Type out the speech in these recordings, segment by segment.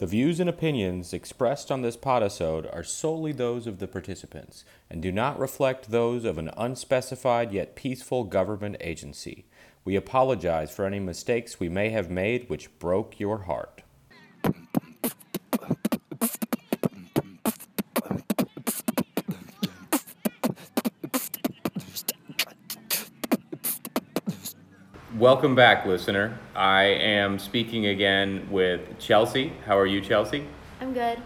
The views and opinions expressed on this podisode are solely those of the participants and do not reflect those of an unspecified yet peaceful government agency. We apologize for any mistakes we may have made which broke your heart. Welcome back, listener. I am speaking again with Chelsea. How are you, Chelsea? I'm good.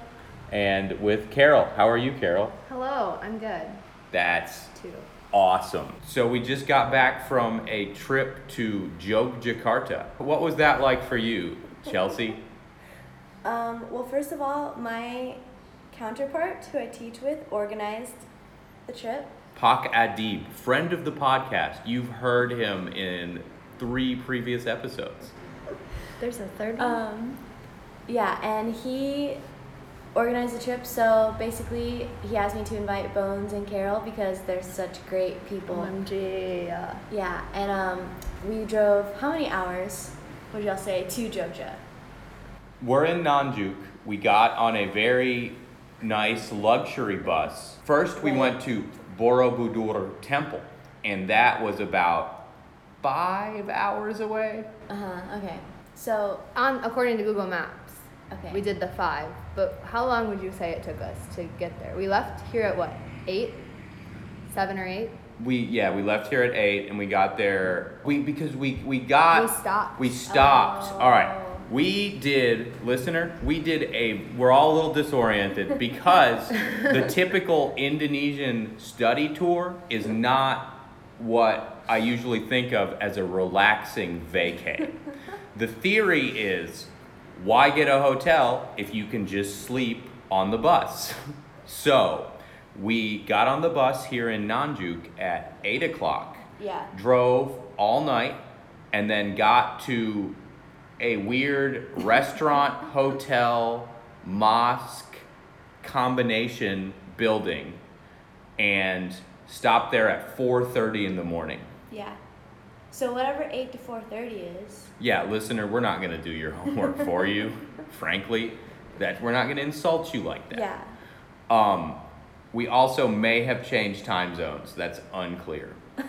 And with Carol. How are you, Carol? Hello, I'm good That's too. awesome. So, we just got back from a trip to Yogyakarta. What was that like for you, Chelsea? Um, well, first of all, my counterpart, who I teach with, organized the trip. Pak Adib, friend of the podcast. You've heard him in three previous episodes. There's a third one. Um, yeah, and he organized the trip. So basically, he asked me to invite Bones and Carol because they're such great people. OMG. uh, Yeah, and um, we drove how many hours? What did y'all say? To Jogja. We're in Nganjuk. We got on a very nice luxury bus. First, we went to Borobudur Temple, and that was about five hours away. Uh huh. Okay. So On according to Google Maps, okay. we did the five. But how long would you say it took us to get there? We left here at what? Eight? Seven or eight? We yeah, we left here at eight, and we got there. We because we we got We stopped. We stopped. All right. Oh. We did, listener, we did a, we're all a little disoriented because the typical Indonesian study tour is not what I usually think of as a relaxing vacay. the theory is why get a hotel if you can just sleep on the bus? so we got on the bus here in Nganjuk at 8 o'clock yeah. drove all night and then got to a weird restaurant, hotel, mosque combination building and stopped there at 4:30 in the morning. Yeah. So whatever eight to four thirty is. Yeah, listener, we're not going to do your homework for you, frankly. That we're not going to insult you like that. Yeah. Um we also may have changed time zones. That's unclear.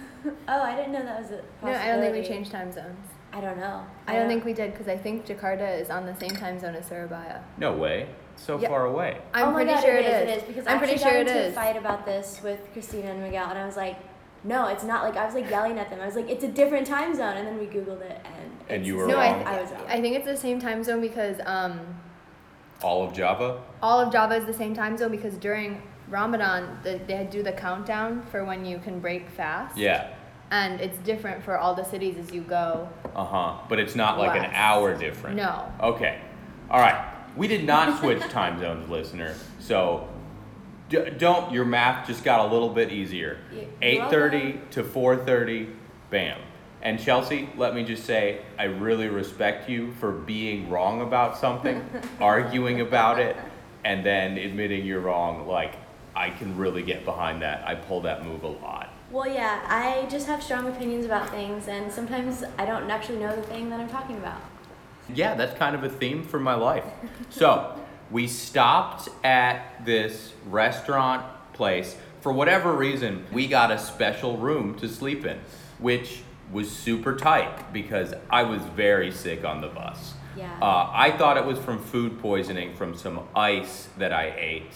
Oh, I didn't know that was a possibility. No. I don't think we changed time zones. I don't know. I don't think we did because I think Jakarta is on the same time zone as Surabaya. No way. So Yeah. far away. I'm oh my pretty God, sure it is. it It is because I'm I pretty actually sure got it into is. a fight about this with Christina and Miguel, and I was like, "No, it's not." Like I was like yelling at them. I was like, "It's a different time zone," and then we googled it, and And you the were No, same. I, th- I was wrong. I think it's the same time zone because um, All of Java? all of Java is the same time zone because during Ramadan the, they do the countdown for when you can break fast. Yeah. And it's different for all the cities as you go. Uh huh. But it's not like an hour different. No. Okay. All right. We did not switch time zones, listener. So d- don't. Your math just got a little bit easier. Eight thirty to four thirty. Bam. And Chelsea, let me just say, I really respect you for being wrong about something, arguing about it, and then admitting you're wrong. Like, I can really get behind that. I pull that move a lot. Well, yeah, I just have strong opinions about things, and sometimes I don't actually know the thing that I'm talking about. Yeah, that's kind of a theme for my life. So, we stopped at this restaurant place. For whatever reason, we got a special room to sleep in, which was super tight because I was very sick on the bus. Yeah. Uh, I thought it was from food poisoning from some ice that I ate.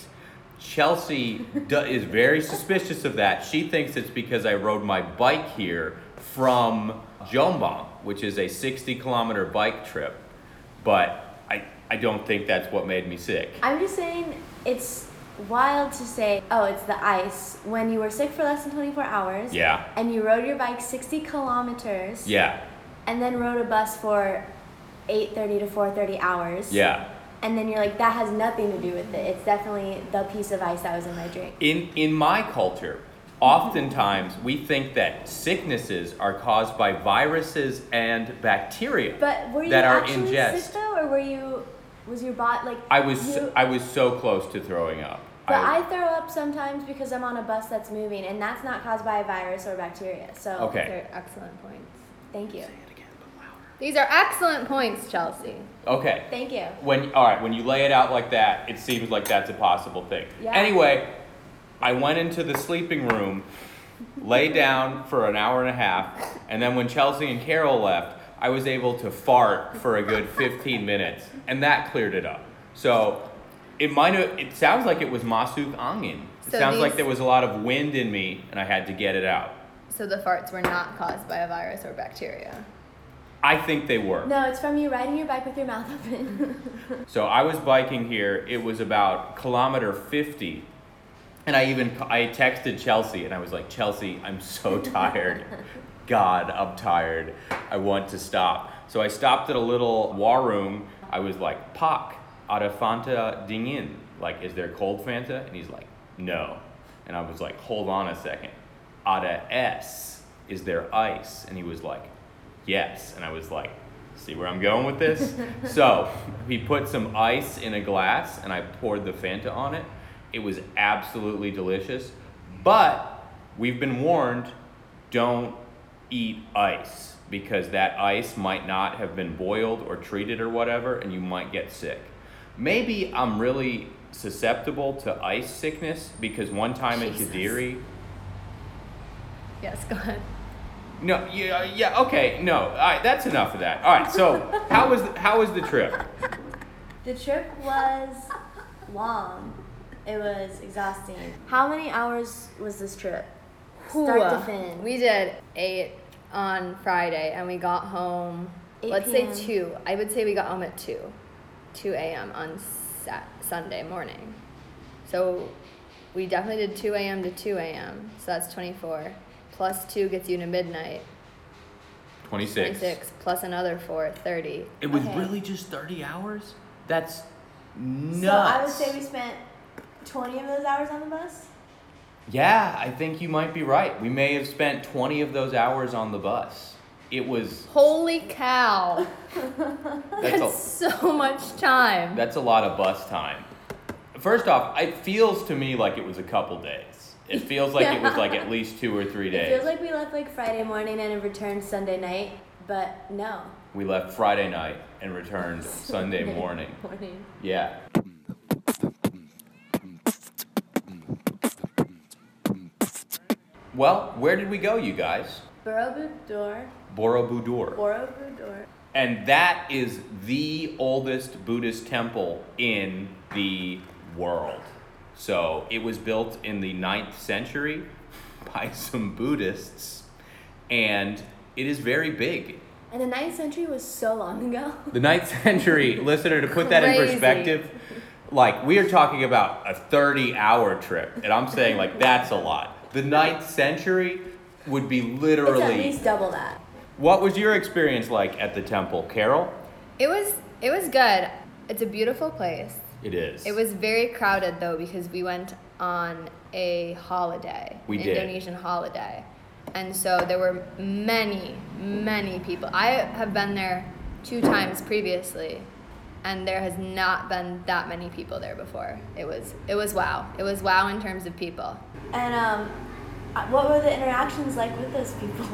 Chelsea d- is very suspicious of that. She thinks it's because I rode my bike here from Jombang, which is a 60 kilometer bike trip. But I, don't think that's what made me sick. I'm just saying it's wild to say, oh, it's the ice when you were sick for less than 24 hours. Yeah. And you rode your bike 60 kilometers. Yeah, And then rode a bus for 8:30 to 4:30 hours. yeah. And then you're like, that has nothing to do with it. It's definitely the piece of ice that was in my drink. In, in my culture, oftentimes we think that sicknesses are caused by viruses and bacteria But were you that are actually ingest. sick though, or were you? Was your body like? I was You, I was so close to throwing up. but I, throw up sometimes because I'm on a bus that's moving, and that's not caused by a virus or bacteria. So Okay. They're excellent points. thank you. Say it again, but louder. These are excellent points, Chelsea. Okay. Thank you. When all right, when you lay it out like that, it seems like that's a possible thing. Yeah. Anyway, I went into the sleeping room, lay down for an hour and a half, and then when Chelsea and Carol left, I was able to fart for a good 15 minutes, and that cleared it up. So it might have. It sounds like it was masuk angin. It So sounds like there was a lot of wind in me, and I had to get it out. So the farts were not caused by a virus or bacteria. I think they were. No, it's from you riding your bike with your mouth open. So I was biking here. It was about kilometer 50. And I even I texted Chelsea and I was like, "Chelsea, I'm so tired. God, I'm tired. I want to stop." So I stopped at a little warung. I was like, "Pak, ada Fanta dingin? Like, is there cold Fanta?" And he's like, "No." And I was like, "Hold on a second. Ada es, is there ice?" And he was like, "Yes." And I was like, See where I'm going with this? so he put some ice in a glass and I poured the Fanta on it. It was absolutely delicious. But we've been warned don't eat ice because that ice might not have been boiled or treated or whatever and you might get sick. Maybe I'm really susceptible to ice sickness because one time in Jesus. Kediri, Yes, go ahead. no, yeah, yeah, okay, no, all right, that's enough of that. All right, so how was how was the trip? the trip was long. It was exhausting. How many hours was this trip? Start to Whew. finish. We did eight on Friday, and we got home. let's say two. I would say we got home at two, two a.m. on Sat- Sunday morning. So we definitely did two a.m. to two a.m. So that's twenty-four. Plus two gets you to midnight. 26. Twenty-six plus another four, 30. It was Okay. really just 30 hours? That's nuts. So I would say we spent 20 of those hours on the bus. Yeah, I think you might be right. We may have spent 20 of those hours on the bus. It was Holy cow! that's That's a, so much time. that's a lot of bus time. First off, it feels to me like it was a couple days. It feels like it was like at least 2 or 3 days. It days. feels like we left like Friday morning and returned Sunday night, but no. we left Friday night and returned Sunday morning. Morning. Yeah. Well, where did we go, you guys? Borobudur. Borobudur. Borobudur. And that is the oldest Buddhist temple in the world. So it was built in the 9th century by some Buddhists, and it is very big. And the ninth century was so long ago. The 9th century, listener, to put that in perspective, like we are talking about a 30 hour trip, and I'm saying like that's a lot. The ninth century would be It's at literally. least double that. What was your experience like at the temple, Carol? It was it was good. It's a beautiful place. It is. It was very crowded though because we went on a holiday, We an did. Indonesian holiday, and so there were many, many people. I have been there two times previously, and there has not been that many people there before. It was it was wow. It was wow in terms of people. And um, uh, what were the interactions like with those people?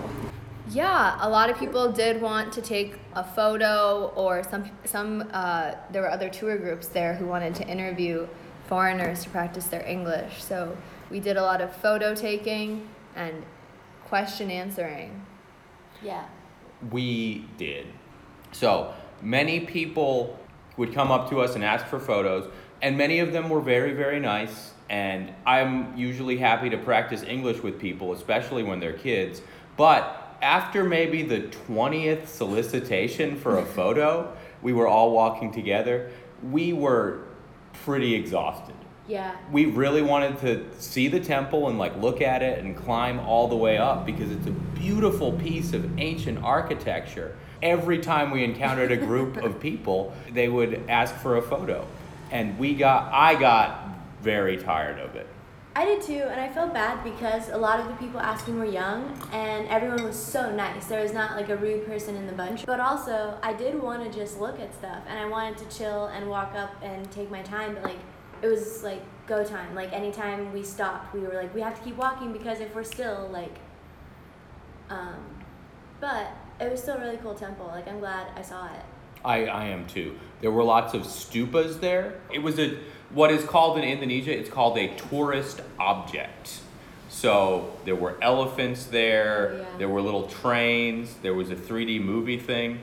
Yeah, a lot of people did want to take a photo, or some some. Uh, there were other tour groups there who wanted to interview foreigners to practice their English. So we did a lot of photo taking and question answering. Yeah. We did. So many people would come up to us and ask for photos, and many of them were very, very nice. And I'm usually happy to practice English with people, especially when they're kids. But after maybe the 20th solicitation for a photo, we were all walking together, we were pretty exhausted Yeah. we really wanted to see the temple and like look at it and climb all the way up because it's a beautiful piece of ancient architecture. Every time we encountered a group of people, they would ask for a photo. And we got I got very tired of it. I did too, and I felt bad because a lot of the people asking were young, and everyone was so nice. There was not like a rude person in the bunch. But also, I did want to just look at stuff, and I wanted to chill and walk up and take my time. But like, it was like go time. Like anytime we stopped, we were like, we have to keep walking because if we're still, like, um, but it was still a really cool temple. Like I'm glad I saw it. I, I am too. There were lots of stupas there. It was a what is called in Indonesia, it's called a tourist object. So there were elephants there, Oh, yeah. there were little trains, there was a 3D movie thing.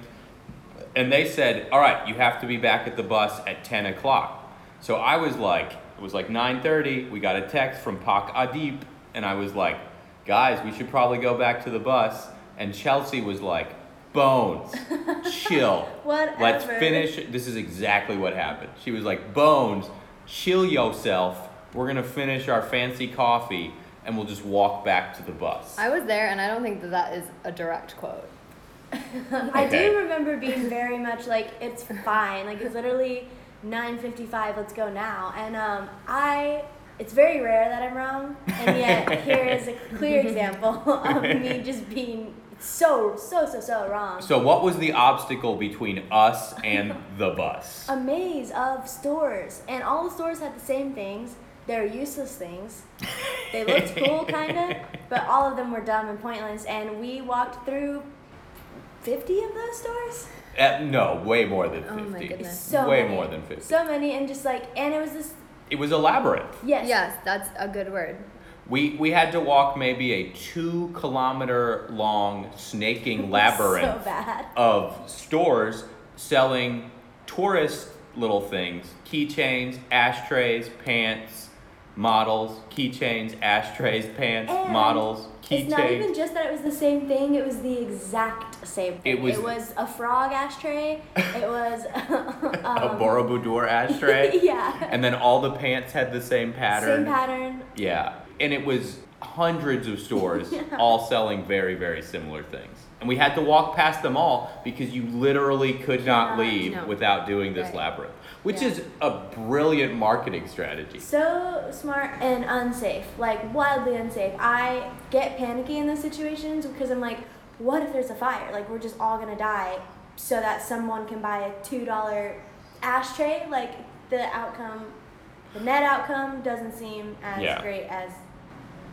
And they said, all right, you have to be back at the bus at 10 o'clock. So I was like, it was like 9.30, we got a text from Pak Adib, and I was like, guys, we should probably go back to the bus. And Chelsea was like, bones, chill. Let's finish. This is exactly what happened. She was like, Bones, chill yourself. We're going to finish our fancy coffee and we'll just walk back to the bus. I was there, and I don't think that that is a direct quote. I do remember being very much like it's fine. Like it's literally 9:55. Let's go now. And um, I. It's very rare that I'm wrong, and yet here is a clear example of me just being so so so so wrong. so, what was the obstacle between us and the bus? a maze of stores, and all the stores had the same things. They're useless things. They looked cool, kinda, but all of them were dumb and pointless. And we walked through 50 of those stores. Uh, no, way more than 50. Oh my goodness. So way many. more than 50. So many, and just like, and it was this. it was a labyrinth. Yes. Yes, that's a good word. We, we had to walk maybe a two kilometer long snaking So labyrinth bad. of stores selling tourist little things keychains, ashtrays, pants, models, keychains, ashtrays, pants, And models, It's not even just that it was the same thing. It was the exact same thing. It was- It was a frog ashtray. It was. A um, Borobudur ashtray. yeah. And then all the pants had the same pattern. Same pattern. Yeah. And it was hundreds of stores Yeah. all selling very, very similar things. And we had to walk past them all because you literally could not leave no. without doing this Right. labyrinth, which Yeah. is a brilliant marketing strategy. So smart and unsafe, like wildly unsafe. I get panicky in those situations because I'm like, what if there's a fire? Like we're just all gonna die, so that someone can buy a two dollar ashtray. Like the outcome, the net outcome doesn't seem as Yeah. great as.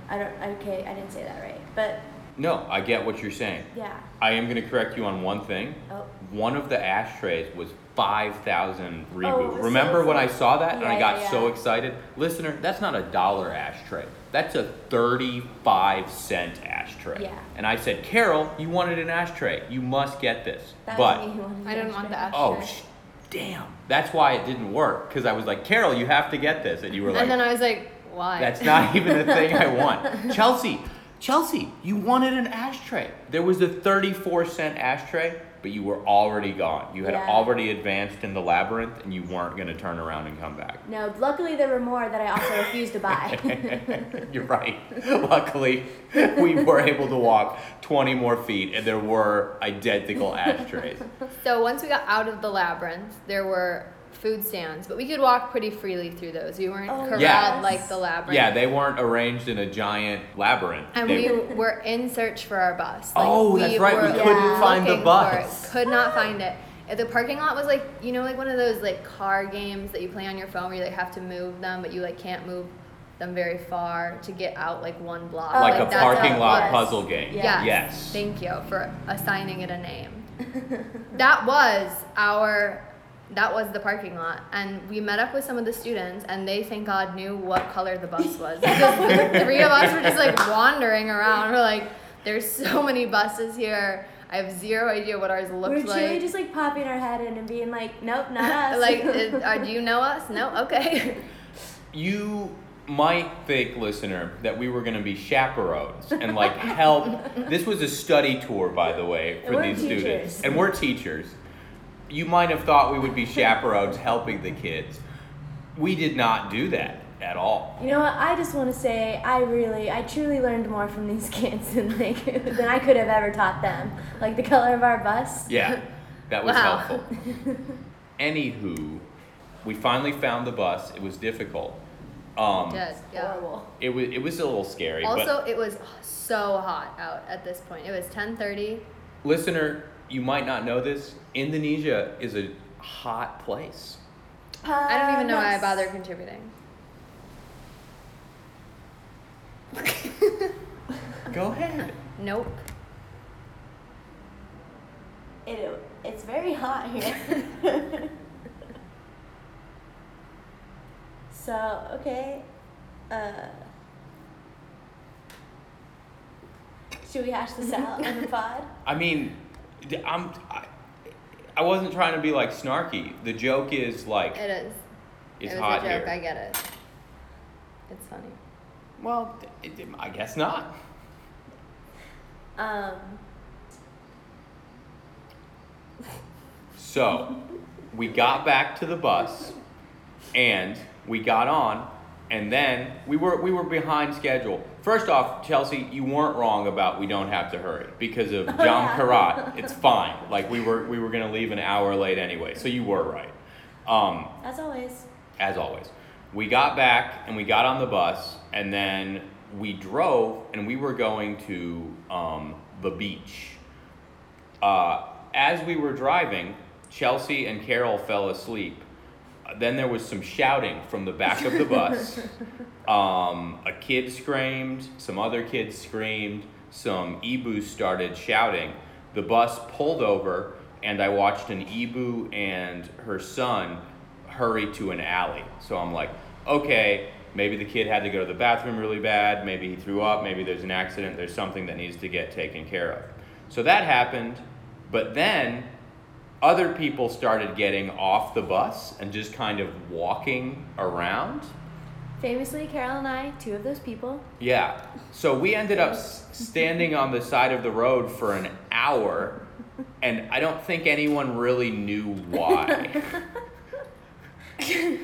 I don't. Okay, I didn't say that right, but No, I get what you're saying. yeah. I am going to correct you on one thing. Oh, One of the ashtrays was 5,000 Oh, reboot. so Remember when I close. saw that and I Yeah, got yeah, so yeah. excited? Listener, that's not a dollar ashtray. That's a 35 cent ashtray. Yeah. And I said, Carol, you wanted an ashtray. You must get this. that but, was me who wanted I didn't want the ashtray. oh, sh- damn. That's why it didn't work. Because I was like, Carol, you have to get this. And you were like, and then I was like, why? that's not even the thing I want. Chelsea, Chelsea, you wanted an ashtray. There was a 34 cent ashtray, but you were already gone. You had Yeah. already advanced in the labyrinth and you weren't going to turn around and come back. No, luckily there were more that I also refused to buy. You're right. Luckily, we were able to walk 20 more feet and there were identical ashtrays. So once we got out of the labyrinth, there were food stands, but we could walk pretty freely through those. We weren't Oh, corralled Yeah. like the labyrinth. Yeah, they weren't arranged in a giant labyrinth. And They- we were in search for our bus. Oh, we that's right, we were couldn't find the looking for it, bus. Could not find it. The parking lot was like, you know, like one of those like car games that you play on your phone where you like have to move them, but you like can't move them very far to get out like one block. Oh, like a parking lot was. puzzle game. Yeah. Yes. Yes. Thank you for assigning it a name. that was our that was the parking lot and we met up with some of the students and they thank god knew what color the bus was because the three of us were just like wandering around we're like there's so many buses here i have zero idea what ours looked like. We're looks truly like just like popping our head in and being like, nope, not us. like is, uh, do you know us no okay You might think, listener, that we were going to be chaperones and like help. this was a study tour, by the way, for And we're these students. And we're teachers. You might have thought we would be chaperones helping the kids. We did not do that at all. You know what? I just want to say I really, I truly learned more from these kids than they could, than I could have ever taught them. Like the color of our bus. Yeah, that was Wow. helpful. Anywho, we finally found the bus. It was difficult. Um, Did, yeah Horrible. it was it was a little scary. but also it was so hot out at this point it was 10:30 Listener, you might not know this. Indonesia is a hot place. I don't even know why I bother contributing. Go ahead. Nope. It it's very hot here. so okay, uh, should we hash this out on the pod? I mean, d- I'm. I, I wasn't trying to be like snarky. The joke is like It is. it's it was hot a joke. here. I get it. It's funny. Well, it, it- I guess not. Um, So, we got back to the bus, and we got on, and then we were we were behind schedule. First off, Chelsea, you weren't wrong about we don't have to hurry because of yeah. Karat. It's fine. Like we were we were gonna leave an hour late anyway, so you were right. Um, as always. as always. We got back and we got on the bus, and then we drove, and we were going to um, the beach. Uh, as we were driving, Chelsea and Carol fell asleep. Then there was some shouting from the back of the bus. Um, a kid screamed, some other kids screamed, some ibus started shouting. The bus pulled over, and I watched an ibu and her son hurry to an alley. So I'm like, okay, maybe the kid had to go to the bathroom really bad, maybe he threw up, maybe there's an accident, there's something that needs to get taken care of. So that happened, but then other people started getting off the bus and just kind of walking around. Famously, Carol and I, two of those people. Yeah. So we ended up standing on the side of the road for an hour, and I don't think anyone really knew why.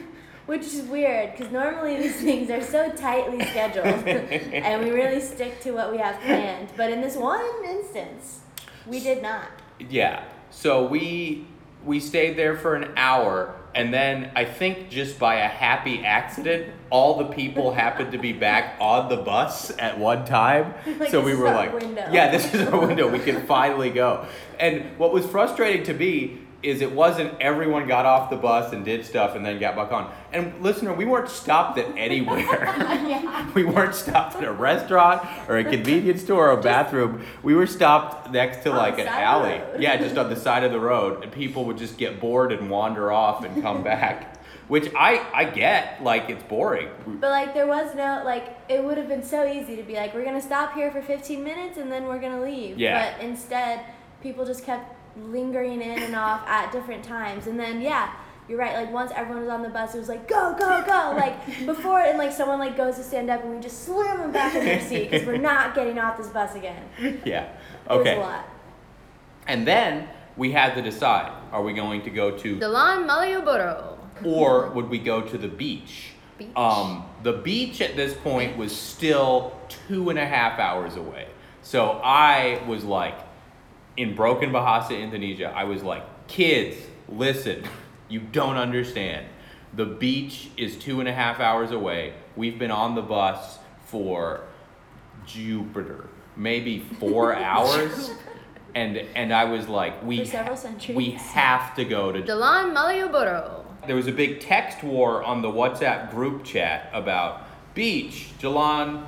Which is weird because normally these things are so tightly scheduled and we really stick to what we have planned. But in this one instance, we did not. yeah. So we we stayed there for an hour, and then I think just by a happy accident, all the people happened to be back on the bus at one time. Like, so we were like, window. yeah, this is our window. We can finally go. And what was frustrating to me is it wasn't everyone got off the bus and did stuff and then got back on. And listener, we weren't stopped at anywhere. yeah. we weren't stopped at a restaurant or a convenience store or a bathroom. We were stopped next to like an side of the alley. Yeah, just on the side of the road, and people would just get bored and wander off and come back. Which I I get, like it's boring. But like there was no like it would have been so easy to be like we're gonna stop here for 15 minutes and then we're gonna leave. Yeah. But instead, people just kept lingering in and off at different times, and then yeah. You're right. Like once everyone was on the bus, it was like go, go, go. Like before, and like someone like goes to stand up, and we just slam them back in their seat because we're not getting off this bus again. Yeah. It was Okay. a lot. And then we had to decide: Are we going to go to Jalan Malioboro. or would we go to the beach? Beach. Um, the beach at this point was still two and a half hours away. So I was like, in Broken Bahasa, Indonesia, I was like, kids, listen, you don't understand. The beach is two and a half hours away. We've been on the bus for Jupiter, maybe four hours. And, and I was like, we, For several ha- centuries. we have to go to Jalan Malioboro. there was a big text war on the WhatsApp group chat about beach, Jalan,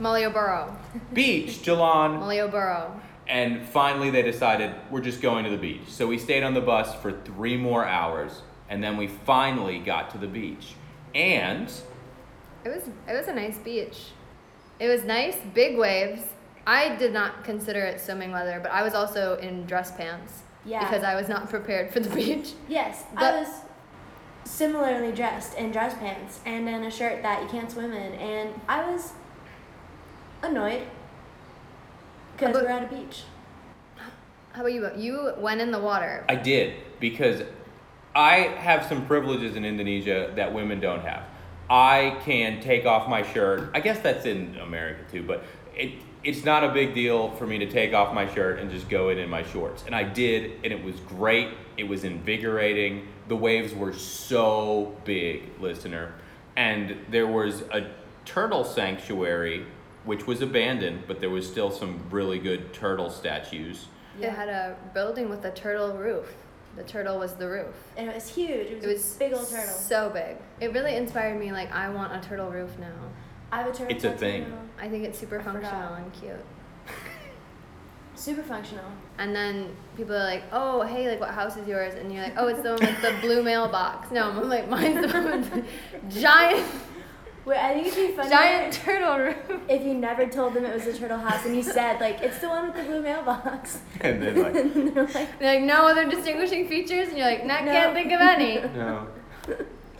Malioboro. beach, Jalan. Malioboro. And finally they decided we're just going to the beach. So we stayed on the bus for three more hours and then we finally got to the beach. And It was it was a nice beach. It was nice, big waves. I did not consider it swimming weather, but I was also in dress pants Yeah. because I was not prepared for the beach. Yes, But- I was similarly dressed in dress pants and in a shirt that you can't swim in, and I was annoyed because But- we're at a beach. How about you? You went in the water. I did because I have some privileges in Indonesia that women don't have. I can take off my shirt. I guess that's in America too, but it it's not a big deal for me to take off my shirt and just go in in my shorts. And I did, and it was great. It was invigorating. The waves were so big, listener. And there was a turtle sanctuary which was abandoned, but there was still some really good turtle statues. It had a building with a turtle roof. The turtle was the roof. And it was huge. It was, It was a big old turtle. So big. It really inspired me. Like I want a turtle roof now. I have a turtle. It's a thing. now. I think it's super I forgot. functional and cute. Super functional. And then people are like, "Oh, hey, like, what house is yours?" And you're like, "Oh, it's the one with the blue mailbox." No, I'm like, "Mine's the one with the giant, Wait, I think it'd be funny giant turtle room." if you never told them it was a turtle house and you said like it's the one with the blue mailbox. And then like, and they're like, They're like, "No other distinguishing features," and you're like, No. can't think of any." no.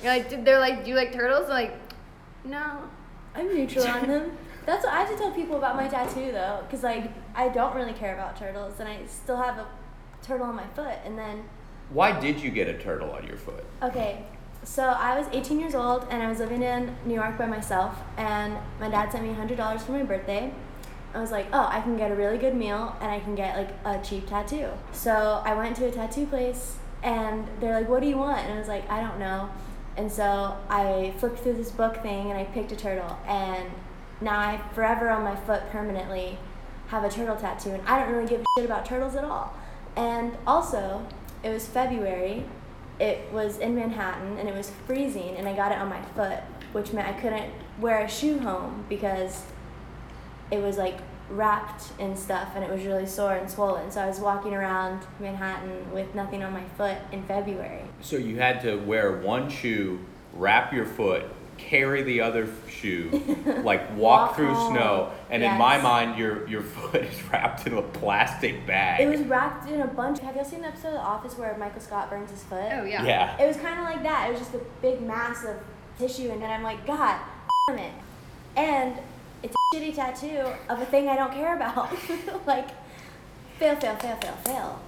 You're like, "Did- "They're like, do you like turtles?" They're like, "No." I'm neutral on them. That's what I have to tell people about my tattoo though, because like I don't really care about turtles, and I still have a turtle on my foot. And then Why did you get a turtle on your foot? okay, so I was 18 years old and I was living in New York by myself, and my dad sent me $100 for my birthday. I was like, oh, I can get a really good meal and I can get like a cheap tattoo. So I went to a tattoo place and they're like, what do you want? And I was like, I don't know. And so I flipped through this book thing and I picked a turtle. And now I forever on my foot permanently have a turtle tattoo. And I don't really give a shit about turtles at all. And also, it was February. It was in Manhattan and it was freezing and I got it on my foot, which meant I couldn't wear a shoe home because it was like wrapped in stuff and it was really sore and swollen. So I was walking around Manhattan with nothing on my foot in February. So you had to wear one shoe, wrap your foot, carry the other shoe, like walk, Walk through home. snow, and in my mind, your your foot is wrapped in a plastic bag. It was wrapped in a bunch. Have y'all seen the episode of The Office where Michael Scott burns his foot? Oh yeah. yeah. It was kind of like that. It was just a big mass of tissue, and then I'm like, God, damn it. And it's a shitty tattoo of a thing I don't care about. like, fail, fail, fail, fail, fail.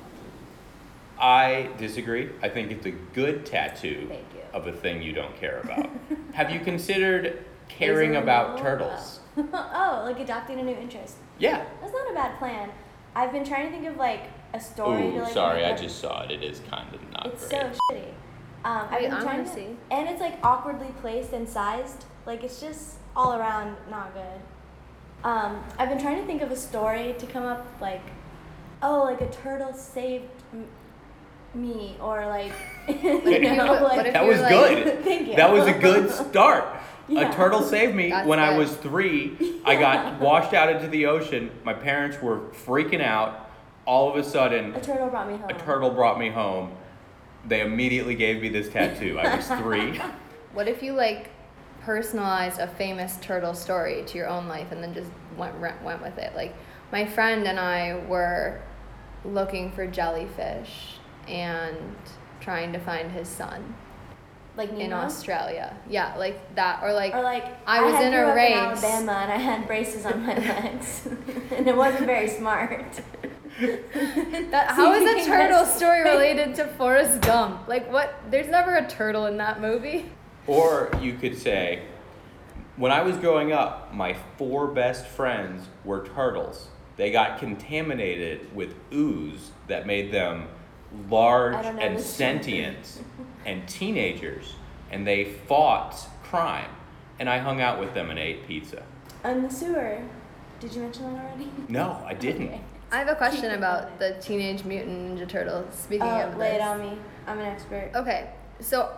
I disagree. I think it's a good tattoo of a thing you don't care about. Have you considered caring about turtles? Oh. oh, like adopting a new interest. Yeah. That's not a bad plan. I've been trying to think of like a story to Ooh, like. sorry, I just saw it. It is kind of not good. It's great. so shitty. Um, I've been I'm trying gonna see. and it's like awkwardly placed and sized. Like it's just all around not good. Um, I've been trying to think of a story to come up like, oh, like a turtle saved m- me, or like, you know, like that was like- good. Thank you. That was a good start. Yeah. A turtle saved me That's when I was three. I got washed out into the ocean. My parents were freaking out. All of a sudden, a turtle brought me home. a turtle brought me home. They immediately gave me this tattoo. I was three. What if you like personalized a famous turtle story to your own life and then just went went with it? Like my friend and I were looking for jellyfish and trying to find his son like in Australia. Yeah, like that or like Or like I was had in a grew up race. Alabama and I had braces on my legs, and it wasn't very smart. that, So how you is a turtle story related to Forrest Gump? Like what? There's never a turtle in that movie. Or you could say, when I was growing up, my four best friends were turtles. They got contaminated with ooze that made them large know and sentient and teenagers, and they fought crime. And I hung out with them and ate pizza. On the sewer. Did you mention that already? No, I didn't. Okay. I have a question about the Teenage Mutant Ninja Turtles. Speaking Oh, of lay it this. on me. I'm an expert. Okay, so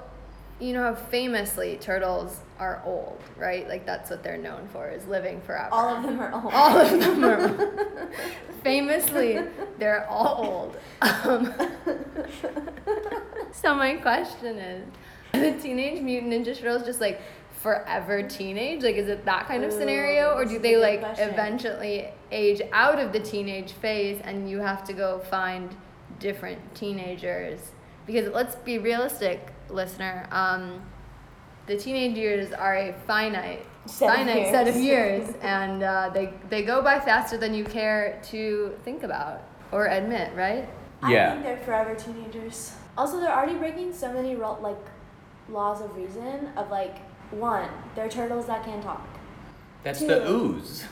you know how famously turtles are old, right? Like that's what they're known for is living forever. All of them are old. All of them are famously they're all old. Um, so my question is, the Teenage Mutant Ninja Turtles just like forever teenage? Like, is it that kind of Ooh, scenario, or do they like question. eventually age out of the teenage phase, and you have to go find different teenagers? Because let's be realistic, listener. Um, the teenage years are a finite Set of finite set of years. years, and uh, they they go by faster than you care to think about or admit, right? Yeah. I think they're forever teenagers. Also, they're already breaking so many ro- like laws of reason. Of like, one, they're turtles that can talk. That's Two. the ooze.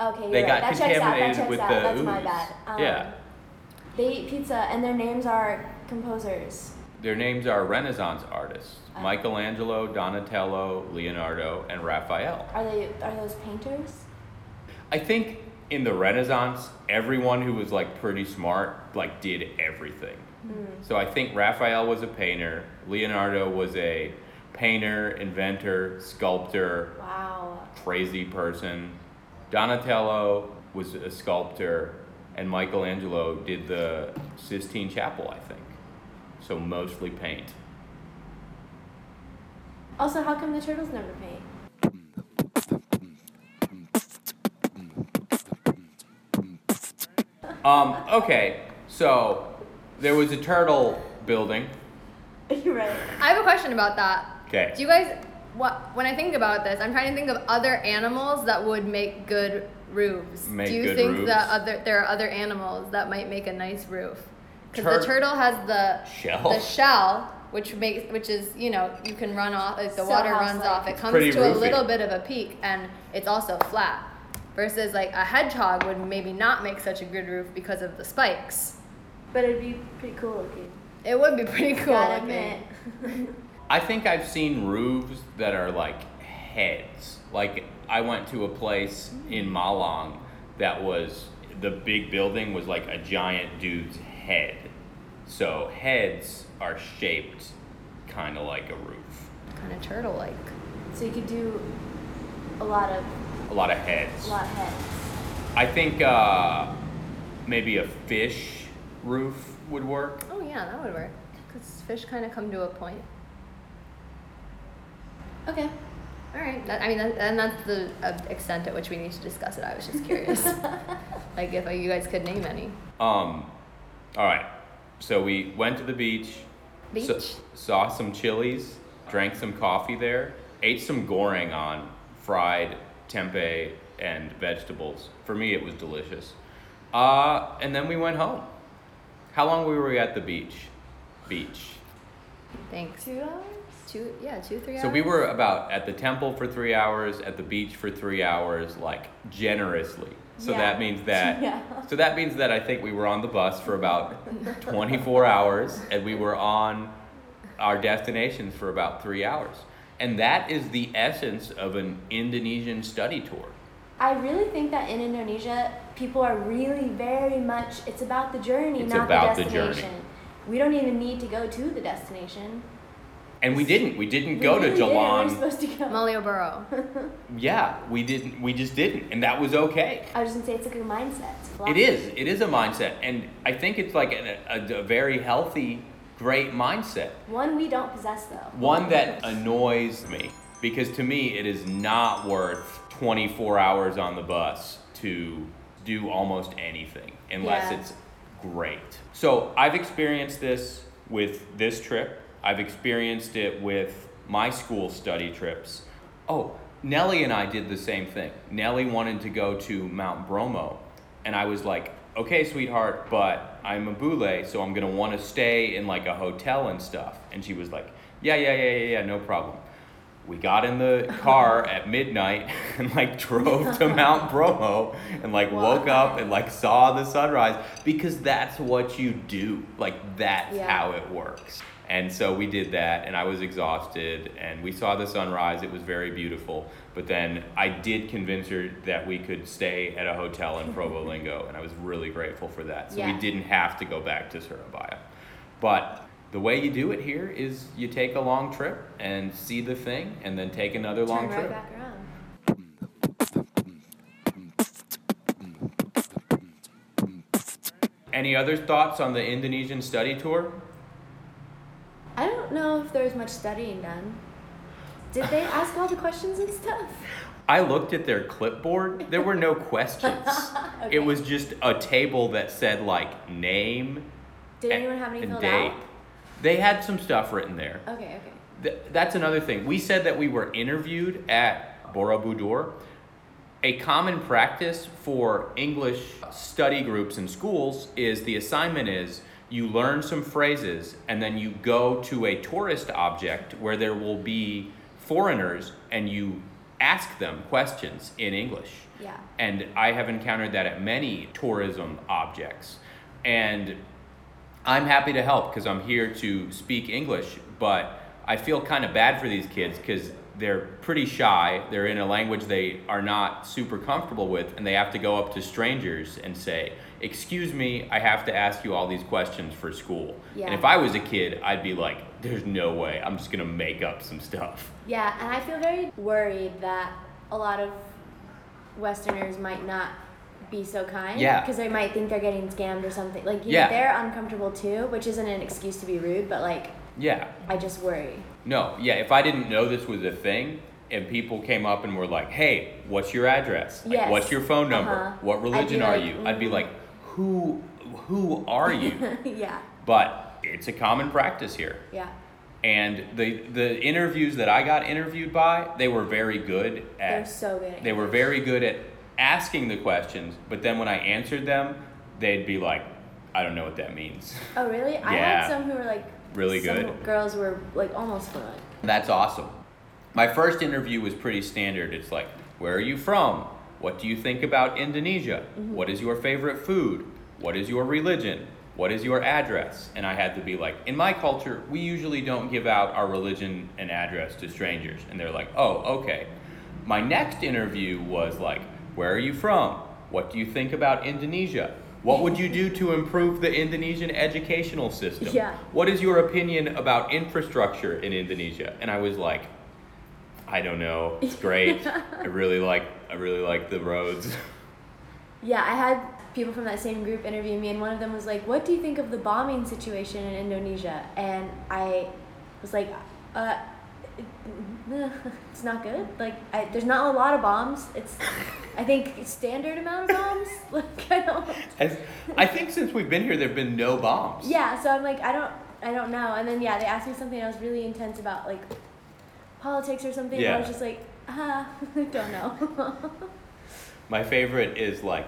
Okay, you're They right. got that checks out. That checks with out. the That's my bad. Um, Yeah. They eat pizza, and their names are composers. Their names are Renaissance artists Oh. Michelangelo, Donatello, Leonardo, and Raphael. Are they? Are those painters? I think in the Renaissance, everyone who was like pretty smart like did everything. Hmm. So I think Raphael was a painter, Leonardo was a painter, inventor, sculptor, Wow. crazy person. Donatello was a sculptor and Michelangelo did the Sistine Chapel, I think. So mostly paint. Also, how come the turtles never paint? Um, okay, so there was a turtle building. You're right. I have a question about that. Okay. Do you guys, what, when I think about this, I'm trying to think of other animals that would make good roofs. Make Do you good think that other there are other animals that might make a nice roof? Because Tur- the turtle has the Shell? the shell, which makes which is you know you can run off like the So water runs house-like. off. It It's comes pretty to a little bit of a peak and it's also flat. Versus like a hedgehog would maybe not make such a good roof because of the spikes. But it'd be pretty cool looking. It would be pretty cool. Gotta looking. admit. I think I've seen roofs that are like heads. Like I went to a place in mm. Malang that was the big building was like a giant dude's head. So heads are shaped kind of like a roof. Kind of turtle like. So you could do a lot of A lot of heads. a lot of heads. I think uh, maybe a fish roof would work. Oh yeah, that would work. Because fish kind of come to a point. Okay. All right. That, I mean, that, and that's the uh, extent at which we need to discuss it. I was just curious, like if uh, you guys could name any. Um, all right. So we went to the beach. Beach. s- saw some chilies, drank some coffee there, ate some gorengan fried tempeh and vegetables. For me, it was delicious. Uh, and then we went home. How long were we at the beach? Beach. Thanks. Two hours? Two. Yeah, two, three hours. So we were about at the temple for three hours, at the beach for three hours, like generously. So Yeah. that means that. Yeah. So that means that I think we were on the bus for about 24 hours, and we were on our destinations for about three hours. And that is the essence of an Indonesian study tour. I really think that in Indonesia, people are really very much, it's about the journey, It's not about the the journey. destination. We don't even need to go to the destination. And we didn't. We didn't We go to didn't. Jalan. We're supposed to go. Malioboro. Yeah, we didn't. We just didn't, and that was okay. I was just gonna say it's like a mindset. It's a It is. It is a mindset, and I think it's like a, a, a very healthy, great mindset. One we don't possess though. One that annoys me because to me it is not worth 24 hours on the bus to do almost anything unless Yeah. it's great. So I've experienced this with this trip. I've experienced it with my school study trips. Oh, Nellie and I did the same thing. Nellie wanted to go to Mount Bromo, and I was like, okay, sweetheart, but I'm a bule, so I'm gonna wanna stay in like a hotel and stuff. And she was like, yeah, yeah, yeah, yeah, yeah, no problem. We got in the car at midnight and like drove to Mount Bromo and like woke up and like saw the sunrise because that's what you do. Like that's Yeah. how it works. And so we did that and I was exhausted and we saw the sunrise. It was very beautiful. But then I did convince her that we could stay at a hotel in Probolinggo and I was really grateful for that. So Yeah. we didn't have to go back to Surabaya. But the way you do it here is you take a long trip and see the thing and then take another long right trip. back around. Any other thoughts on the Indonesian study tour? I don't know if there was much studying done. Did they ask all the questions and stuff? I looked at their clipboard. There were no questions. Okay. It was just a table that said like name Did and, anyone have any filled date. out? They had some stuff written there. Okay, okay. Th- that's another thing. We said that we were interviewed at Borobudur. A common practice for English study groups in schools is the assignment is you learn some phrases and then you go to a tourist object where there will be foreigners and you ask them questions in English. Yeah. And I have encountered that at many tourism objects. And I'm happy to help because I'm here to speak English, but I feel kind of bad for these kids because they're pretty shy. They're in a language they are not super comfortable with, and they have to go up to strangers and say, Excuse me, I have to ask you all these questions for school. Yeah. And if I was a kid, I'd be like, There's no way. I'm just going to make up some stuff. Yeah, and I feel very worried that a lot of Westerners might not be so kind. Yeah. Because they might think they're getting scammed or something. Like, Yeah. know, they're uncomfortable too, which isn't an excuse to be rude, but like, Yeah. I just worry. No, yeah, if I didn't know this was a thing and people came up and were like, hey, what's your address? Like, Yes. What's your phone number? Uh-huh. What religion are like, you? I'd be like, who, who are you? yeah. but it's a common practice here. Yeah. And the, the interviews that I got interviewed by, they were very good at. They're so good. at they were very good at asking the questions, but then when I answered them, they'd be like, I don't know what that means. Oh, really? I had some who were like, Really some good? girls were like almost fluent. That's awesome. My first interview was pretty standard. It's like, where are you from? What do you think about Indonesia? Mm-hmm. What is your favorite food? What is your religion? What is your address? And I had to be like, in my culture, we usually don't give out our religion and address to strangers. And they're like, oh, okay. My next interview was like, where are you from? What do you think about Indonesia? What would you do to improve the Indonesian educational system? Yeah. What is your opinion about infrastructure in Indonesia? And I was like, I don't know. It's great. I really like I really like the roads. Yeah, I had people from that same group interview me, and one of them was like, "What do you think of the bombing situation in Indonesia?" And I was like, "Uh, it's not good. Like, I, there's not a lot of bombs. It's, I think, standard amount of bombs. Like, I don't. As, I think since we've been here, there've been no bombs. Yeah, so I'm like, I don't, I don't know. And then yeah, they asked me something. I was really intense about like politics or something. And I was just like, ah, I don't know. My favorite is like,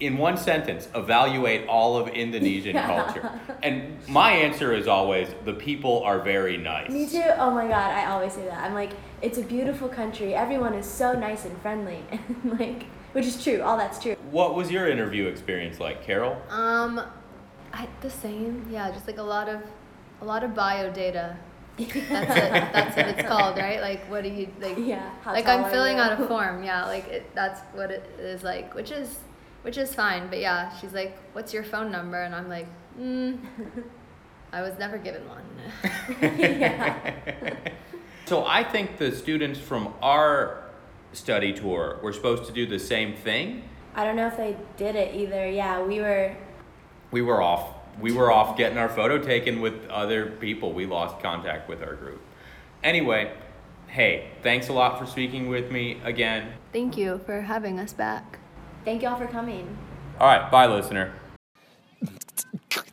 in one sentence, evaluate all of Indonesian Yeah. culture. And my answer is always, the people are very nice. Me too. Oh my god, I always say that. I'm like, it's a beautiful country. Everyone is so nice and friendly, and like, which is true. All that's true. What was your interview experience like, Carol? Um, I, the same. Yeah, just like a lot of, a lot of bio data. That's it. That's what it's called, right? Like, what do you like? Yeah. how like I'm filling out a form. Yeah, like it, that's what it is like, which is, which is fine. But yeah, she's like, "What's your phone number?" And I'm like, mm, "I was never given one." yeah. So I think the students from our study tour were supposed to do the same thing. I don't know if they did it either. Yeah, we were. We were off we were off getting our photo taken with other people. We lost contact with our group. Anyway, hey, thanks a lot for speaking with me again. Thank you for having us back. Thank y'all for coming. All right, bye, listener.